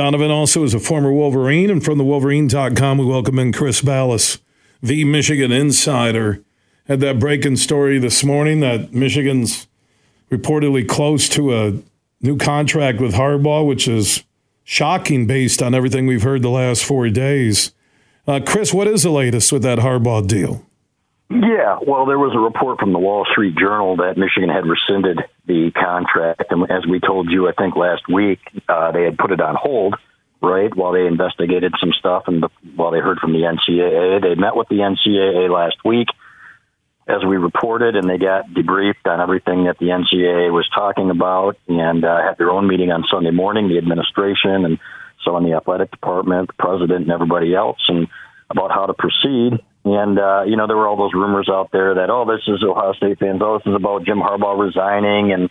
Donovan also is a former Wolverine, and from the Wolverine.com, we welcome in Chris Balas, the Michigan insider. Had that breaking story this morning that Michigan's reportedly close to a new contract with Harbaugh, which is shocking based on everything we've heard the last four days. Uh, Chris, what is the latest with that Harbaugh deal? Yeah, well, there was a report from the Wall Street Journal that Michigan had rescinded the contract, and as we told you, I think last week, uh, they had put it on hold, right, while they investigated some stuff and the, while they heard from the NCAA. They met with the NCAA last week, as we reported, and they got debriefed on everything that the NCAA was talking about, and uh, had their own meeting on Sunday morning, the administration and so in the athletic department, the president, and everybody else, and about how to proceed and, uh, you know, there were all those rumors out there that, oh, this is Ohio State fans. Oh, this is about Jim Harbaugh resigning and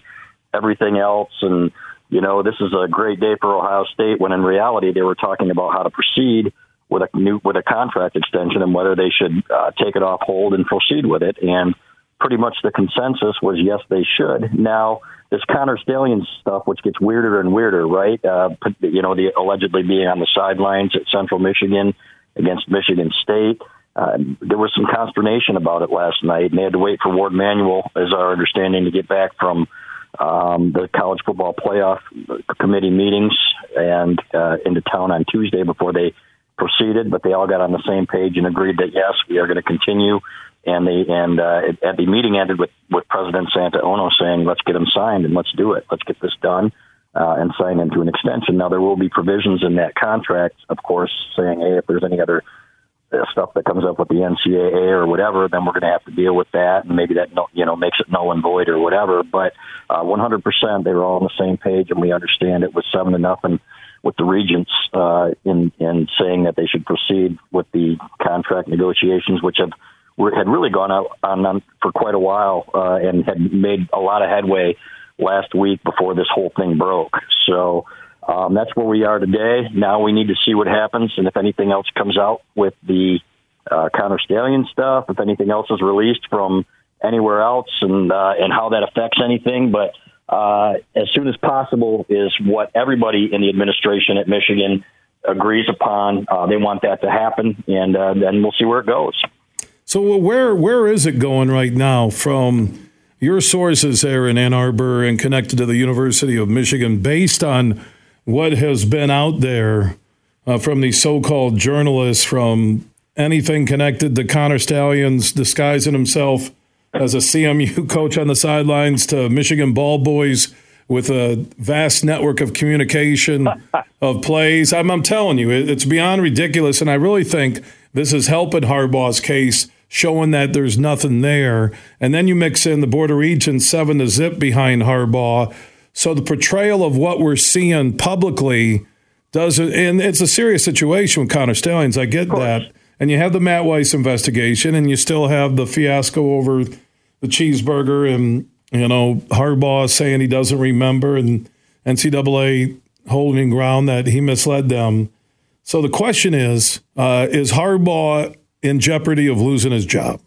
everything else. And, you know, this is a great day for Ohio State when in reality they were talking about how to proceed with a new, with a contract extension and whether they should uh, take it off hold and proceed with it. And pretty much the consensus was yes, they should. Now, this Connor Stalions stuff, which gets weirder and weirder, right? Uh, you know, the allegedly being on the sidelines at Central Michigan against Michigan State uh, there was some consternation about it last night, and they had to wait for Warde Manuel, as our understanding, to get back from um, the college football playoff committee meetings and uh, into town on Tuesday before they proceeded. But they all got on the same page and agreed that yes, we are going to continue. And they and uh, at the meeting ended with with President Santa Ono saying, "Let's get them signed and let's do it. Let's get this done." Uh, and sign into an extension. Now there will be provisions in that contract, of course, saying, hey, if there's any other stuff that comes up with the NCAA or whatever, then we're going to have to deal with that, and maybe that you know makes it null and void or whatever. But uh, 100%, they were all on the same page, and we understand it was seven to nothing with the regents uh, in in saying that they should proceed with the contract negotiations, which have had really gone on, on for quite a while uh, and had made a lot of headway last week before this whole thing broke. So um, that's where we are today. Now we need to see what happens, and if anything else comes out with the uh, Connor Stalions stuff, if anything else is released from anywhere else, and uh, and how that affects anything. But uh, as soon as possible is what everybody in the administration at Michigan agrees upon. Uh, they want that to happen, and uh, then we'll see where it goes. So where where is it going right now from your sources there in Ann Arbor and connected to the University of Michigan, based on what has been out there uh, from these so-called journalists, from anything connected to Connor Stalions disguising himself as a CMU coach on the sidelines to Michigan ball boys with a vast network of communication of plays. I'm, I'm telling you, it, it's beyond ridiculous, and I really think this is helping Harbaugh's case, showing that there's nothing there. And then you mix in the Board of Regents seven to zip behind Harbaugh. So the portrayal of what we're seeing publicly doesn't, and it's a serious situation with Connor Stalions. I get that. And you have the Matt Weiss investigation, and you still have the fiasco over the cheeseburger, and you know Harbaugh saying he doesn't remember, and NCAA holding ground that he misled them. So the question is: uh, Is Harbaugh in jeopardy of losing his job?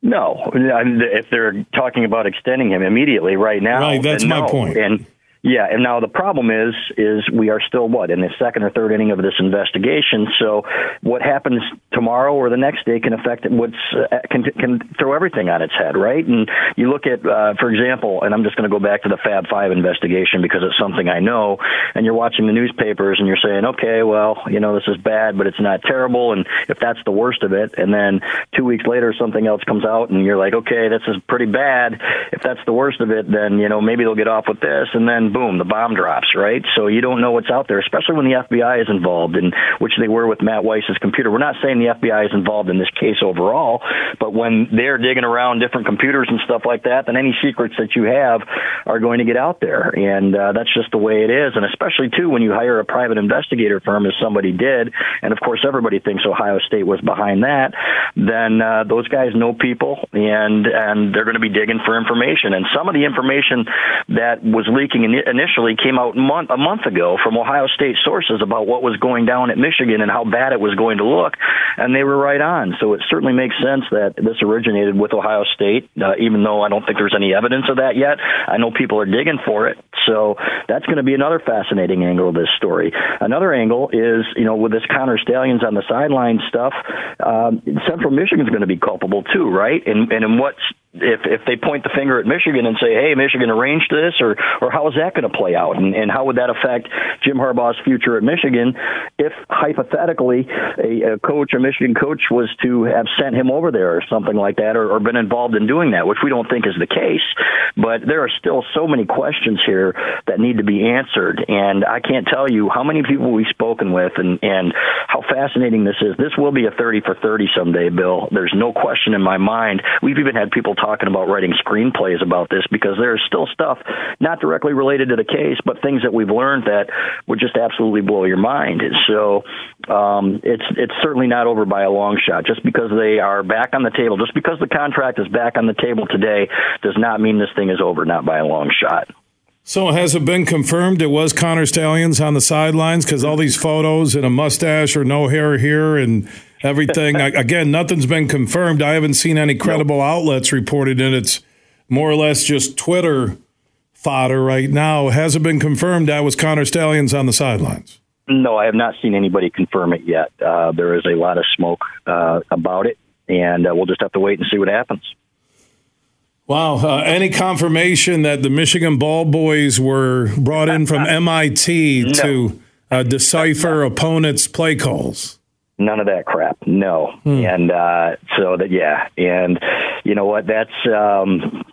No, if they're talking about extending him immediately right now, right? That's my no. point. And yeah, and now the problem is is we are still what in the second or third inning of this investigation. So what happens tomorrow or the next day can affect what's uh, can can throw everything on its head, right? And you look at, uh, for example, and I'm just going to go back to the Fab Five investigation because it's something I know. And you're watching the newspapers and you're saying, okay, well, you know, this is bad, but it's not terrible. And if that's the worst of it, and then two weeks later something else comes out and you're like, okay, this is pretty bad. If that's the worst of it, then you know maybe they'll get off with this, and then boom, the bomb drops, right? So you don't know what's out there, especially when the FBI is involved, and which they were with Matt Weiss's computer. We're not saying the FBI is involved in this case overall, but when they're digging around different computers and stuff like that, then any secrets that you have are going to get out there, and uh, that's just the way it is. And especially too when you hire a private investigator firm, as somebody did, and of course everybody thinks Ohio State was behind that, then uh, those guys know people, and and they're going to be digging for information. And some of the information that was leaking initially initially came out month, a month ago from Ohio State sources about what was going down at Michigan and how bad it was going to look, and they were right on. So it certainly makes sense that this originated with Ohio State, uh, even though I don't think there's any evidence of that yet. I know people are digging for it, so that's going to be another fascinating angle of this story. Another angle is, you know, with this Connor Stalions on the sideline stuff, um, Central Michigan's going to be culpable too, right? And and in what's if if they point the finger at Michigan and say, "Hey, Michigan arranged this," or or how is that going to play out, and, and how would that affect Jim Harbaugh's future at Michigan if hypothetically a, a coach, a Michigan coach, was to have sent him over there or something like that, or, or been involved in doing that, which we don't think is the case. But there are still so many questions here that need to be answered, and I can't tell you how many people we've spoken with, and and how fascinating this is. This will be a thirty for thirty someday, Bill. There's no question in my mind. We've even had people talking about writing screenplays about this because there's still stuff not directly related to the case, but things that we've learned that would just absolutely blow your mind. So um, it's it's certainly not over by a long shot. Just because they are back on the table, just because the contract is back on the table today, does not mean this thing is over. Not by a long shot. So has it been confirmed it was Connor Stalions on the sidelines? Because all these photos and a mustache or no hair here and everything. Again, nothing's been confirmed. I haven't seen any credible outlets reported in It's more or less just Twitter fodder right now. Has it been confirmed that was Connor Stalions on the sidelines? No, I have not seen anybody confirm it yet. Uh, there is a lot of smoke uh, about it, and uh, we'll just have to wait and see what happens. Wow. Uh, any confirmation that the Michigan ball boys were brought in from MIT no. to uh, decipher opponents' play calls? None of that crap. No. Hmm. And uh, so that yeah, and you know what? That's um,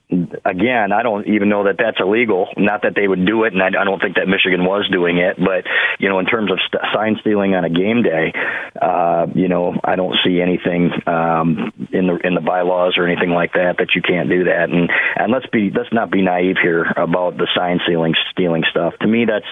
again, I don't even know that that's illegal. Not that they would do it, and I, don't think that Michigan was doing it. But you know, in terms of st- sign stealing on a game day, uh, you know, I don't see anything um, in the in the bylaws or anything like that that you can't do that. And and let's be let's not be naive here about the sign stealing stealing stuff. To me, that's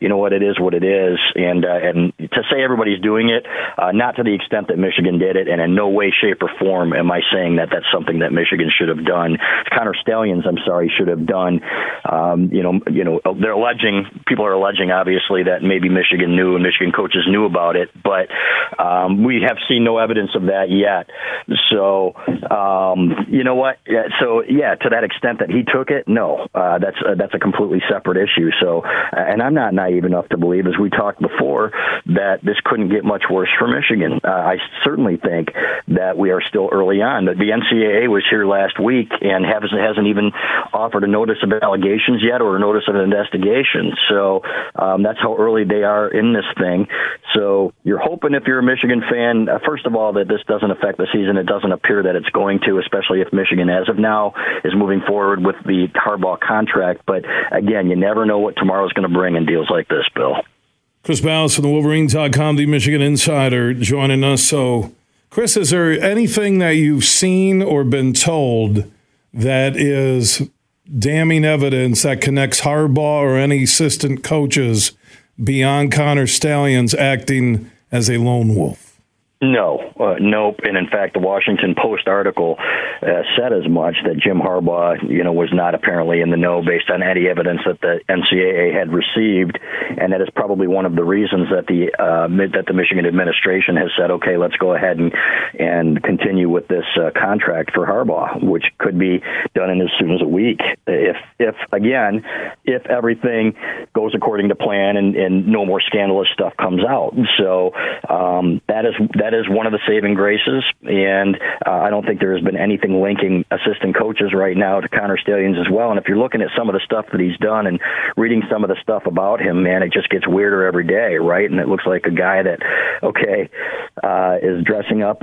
you know what it is, what it is, and uh, and to say everybody's doing it, uh, not to the extent that Michigan did it, and in no way, shape, or form am I saying that that's something that Michigan should have done. Connor Stalions, I'm sorry, should have done. Um, you know, you know, they're alleging people are alleging obviously that maybe Michigan knew and Michigan coaches knew about it, but um, we have seen no evidence of that yet. So, um, you know what? So, yeah, to that extent that he took it, no, uh, that's uh, that's a completely separate issue. So, and I'm not naive enough to believe, as we talked before, that this couldn't get much worse for Michigan. Uh, I certainly think that we are still early on. That The NCAA was here last week and hasn't hasn't even offered a notice of allegations yet or a notice of an investigation. So um, that's how early they are in this thing. So you're hoping if you're a Michigan fan, uh, first of all, that this doesn't affect the season. It doesn't appear that it's going to, especially if Michigan, as of now, is moving forward with the Harbaugh contract. But again, you never know what tomorrow's going to bring in deals like this, Bill. Chris Balas from the Wolverines.com, the Michigan Insider, joining us. So, Chris, is there anything that you've seen or been told that is damning evidence that connects Harbaugh or any assistant coaches beyond Connor Stalions acting as a lone wolf? No, uh, nope. And in fact, the Washington Post article uh, said as much that Jim Harbaugh, you know, was not apparently in the know based on any evidence that the NCAA had received, and that is probably one of the reasons that the uh, that the Michigan administration has said, okay, let's go ahead and and continue with this uh, contract for Harbaugh, which could be done in as soon as a week if if again if everything goes according to plan and, and no more scandalous stuff comes out. So um, that is that is one of the saving graces, and uh, I don't think there has been anything linking assistant coaches right now to Connor Stalions as well. And if you're looking at some of the stuff that he's done and reading some of the stuff about him, man, it just gets weirder every day, right? And it looks like a guy that, okay, uh, is dressing up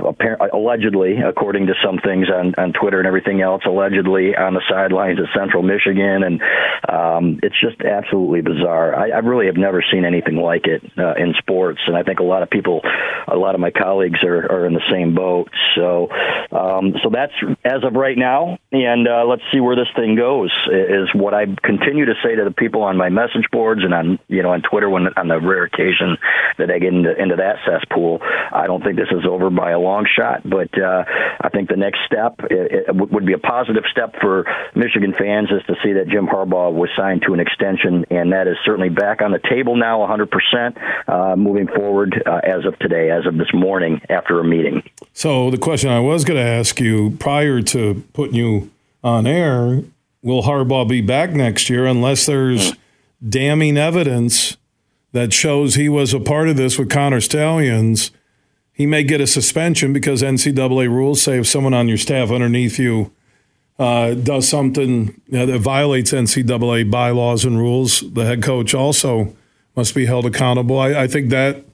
allegedly, according to some things on, on Twitter and everything else, allegedly on the sidelines at Central Michigan, and um, it's just absolutely bizarre. I, I really have never seen anything like it uh, in sports, and I think a lot of people, a lot of my colleagues colleagues are, are in the same boat. So, um, so that's as of right now, and uh, let's see where this thing goes. Is what I continue to say to the people on my message boards and on you know on Twitter when on the rare occasion that I get into, into that cesspool. I don't think this is over by a long shot, but uh, I think the next step it, it would be a positive step for Michigan fans is to see that Jim Harbaugh was signed to an extension, and that is certainly back on the table now, 100% uh, moving forward uh, as of today, as of this morning after a meeting. So the question I was going to ask you prior to putting you on air, will Harbaugh be back next year unless there's damning evidence that shows he was a part of this with Connor Stalions? He may get a suspension because NCAA rules say if someone on your staff underneath you uh, does something that violates NCAA bylaws and rules, the head coach also must be held accountable. I, I think that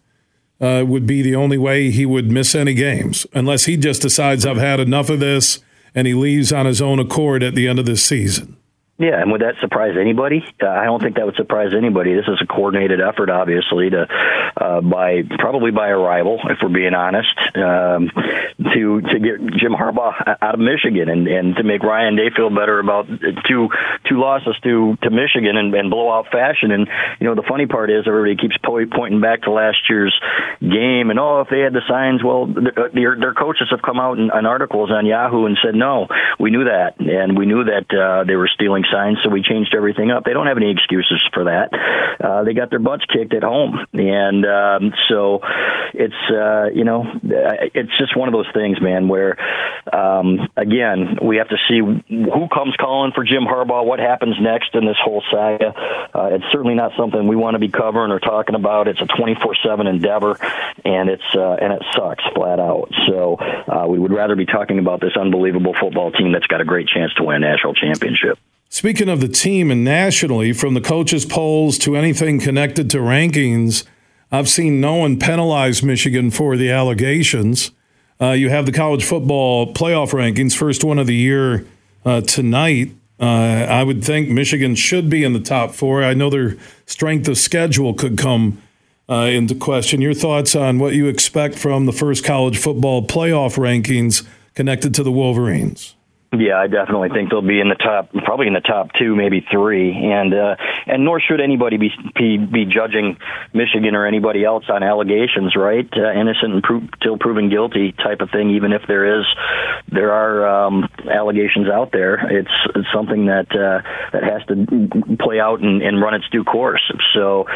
uh, would be the only way he would miss any games, unless he just decides I've had enough of this and he leaves on his own accord at the end of this season. Yeah, and would that surprise anybody? Uh, I don't think that would surprise anybody. This is a coordinated effort, obviously, to uh, by probably by a rival, if we're being honest, um, to to get Jim Harbaugh out of Michigan and, and to make Ryan Day feel better about two two losses to to Michigan and, and blowout fashion. And you know, the funny part is everybody keeps pointing back to last year's game and oh, if they had the signs, well, their their coaches have come out in, in articles on Yahoo and said no, we knew that, and we knew that uh, they were stealing signs, so we changed everything up. They don't have any excuses for that. Uh, they got their butts kicked at home, and um, so it's uh, you know it's just one of those things, man. Where um, again we have to see who comes calling for Jim Harbaugh, what happens next in this whole saga. Uh, it's certainly not something we want to be covering or talking about. It's a twenty four seven endeavor, and it's uh, and it sucks flat out. So uh, we would rather be talking about this unbelievable football team that's got a great chance to win a national championship. Speaking of the team and nationally, from the coaches' polls to anything connected to rankings, I've seen no one penalize Michigan for the allegations. Uh, you have the college football playoff rankings, first one of the year uh, tonight. Uh, I would think Michigan should be in the top four. I know their strength of schedule could come uh, into question. Your thoughts on what you expect from the first college football playoff rankings connected to the Wolverines? Yeah, I definitely think they'll be in the top, probably in the top two, maybe three, and uh, and nor should anybody be, be be judging Michigan or anybody else on allegations, right? Uh, innocent until proven guilty type of thing. Even if there is, there are um, allegations out there. It's, it's something that uh, that has to play out and, and run its due course. So,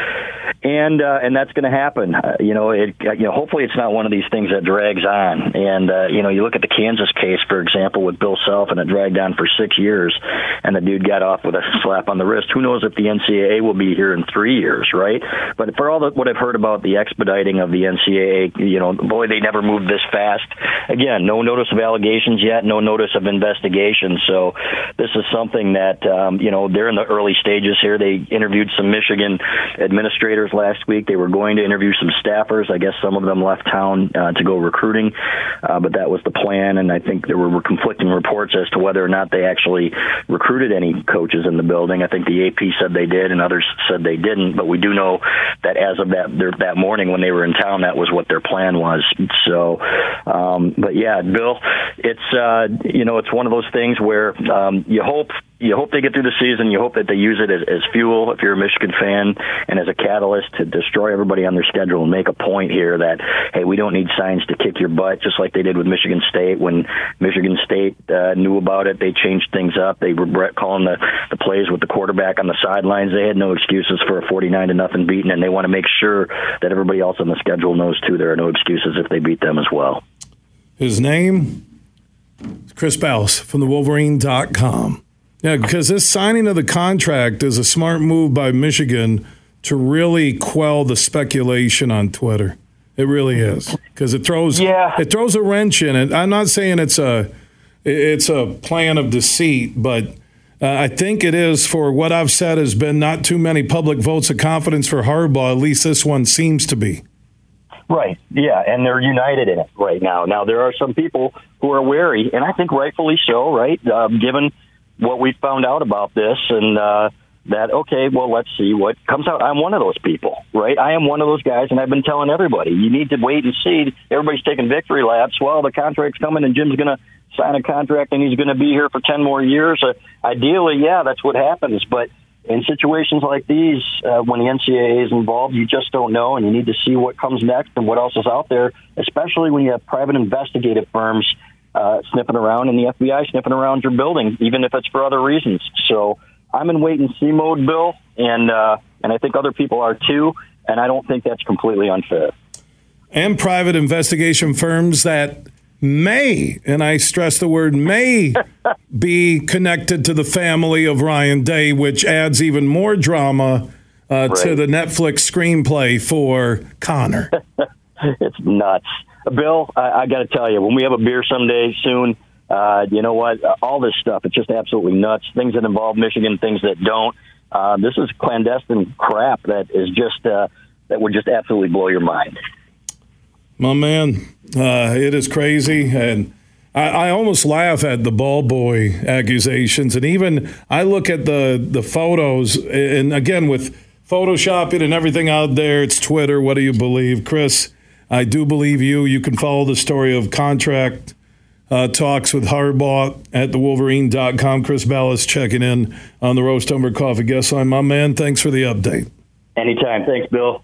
and uh, and that's going to happen. Uh, you know, it you know hopefully it's not one of these things that drags on. And uh, you know, you look at the Kansas case, for example, with Bill Self and it dragged on for six years, and the dude got off with a slap on the wrist. Who knows if the NCAA will be here in three years, right? But for all the, what I've heard about the expediting of the NCAA, you know, boy, they never moved this fast. Again, no notice of allegations yet, no notice of investigation. So this is something that um, you know they're in the early stages here. They interviewed some Michigan administrators last week. They were going to interview some staffers. I guess some of them left town uh, to go recruiting, uh, but that was the plan. And I think there were conflicting reports as to whether or not they actually recruited any coaches in the building. I think the AP said they did, and others said they didn't. But we do know that as of that that morning when they were in town, that was what their plan was. So, um, but yeah, Bill, it's uh, you know it's one of those things where um, you hope you hope they get through the season. You hope that they use it as, as fuel if you're a Michigan fan and as a catalyst to destroy everybody on their schedule and make a point here that hey, we don't need signs to kick your butt, just like they did with Michigan State when Michigan State uh, knew about it. They changed things up. They were calling the the plays with the quarterback on the sidelines. They had no excuses for a 49 to nothing beating, and they want to make sure that everybody else on the schedule knows too. There are no excuses if they beat them as well. His name, is Chris Balas from the Wolverine.com. Yeah, because this signing of the contract is a smart move by Michigan to really quell the speculation on Twitter. It really is because it throws yeah. it throws a wrench in it. I'm not saying it's a it's a plan of deceit, but uh, I think it is for what I've said has been not too many public votes of confidence for Harbaugh. At least this one seems to be. Right. Yeah, and they're united in it right now. Now there are some people who are wary, and I think rightfully so. Right, uh, given what we found out about this, and uh, that okay, well, let's see what comes out. I'm one of those people, right? I am one of those guys, and I've been telling everybody, you need to wait and see. Everybody's taking victory laps. Well, the contract's coming, and Jim's going to sign a contract, and he's going to be here for ten more years. Uh, ideally, yeah, that's what happens. But in situations like these, uh, when the NCAA is involved, you just don't know, and you need to see what comes next and what else is out there. Especially when you have private investigative firms uh, sniffing around and the FBI sniffing around your building, even if it's for other reasons. So I'm in wait and see mode, Bill, and uh, and I think other people are too. And I don't think that's completely unfair. And private investigation firms that may, and I stress the word may, be connected to the family of Ryan Day, which adds even more drama uh, right. to the Netflix screenplay for Connor. it's nuts. Bill, I, I got to tell you, when we have a beer someday soon, uh, you know what? All this stuff, it's just absolutely nuts. Things that involve Michigan, things that don't. Uh, this is clandestine crap that is just uh, that would just absolutely blow your mind. My man, uh, it is crazy, and I, I, almost laugh at the ball boy accusations, and even I look at the the photos, and again with photoshopping and everything out there, it's Twitter. What do you believe, Chris? I do believe you. You can follow the story of contract uh, talks with Harbaugh at the Wolverine.com. Chris Balas checking in on the Roast Umber Coffee guest line. My man, thanks for the update. Anytime. Thanks, Bill.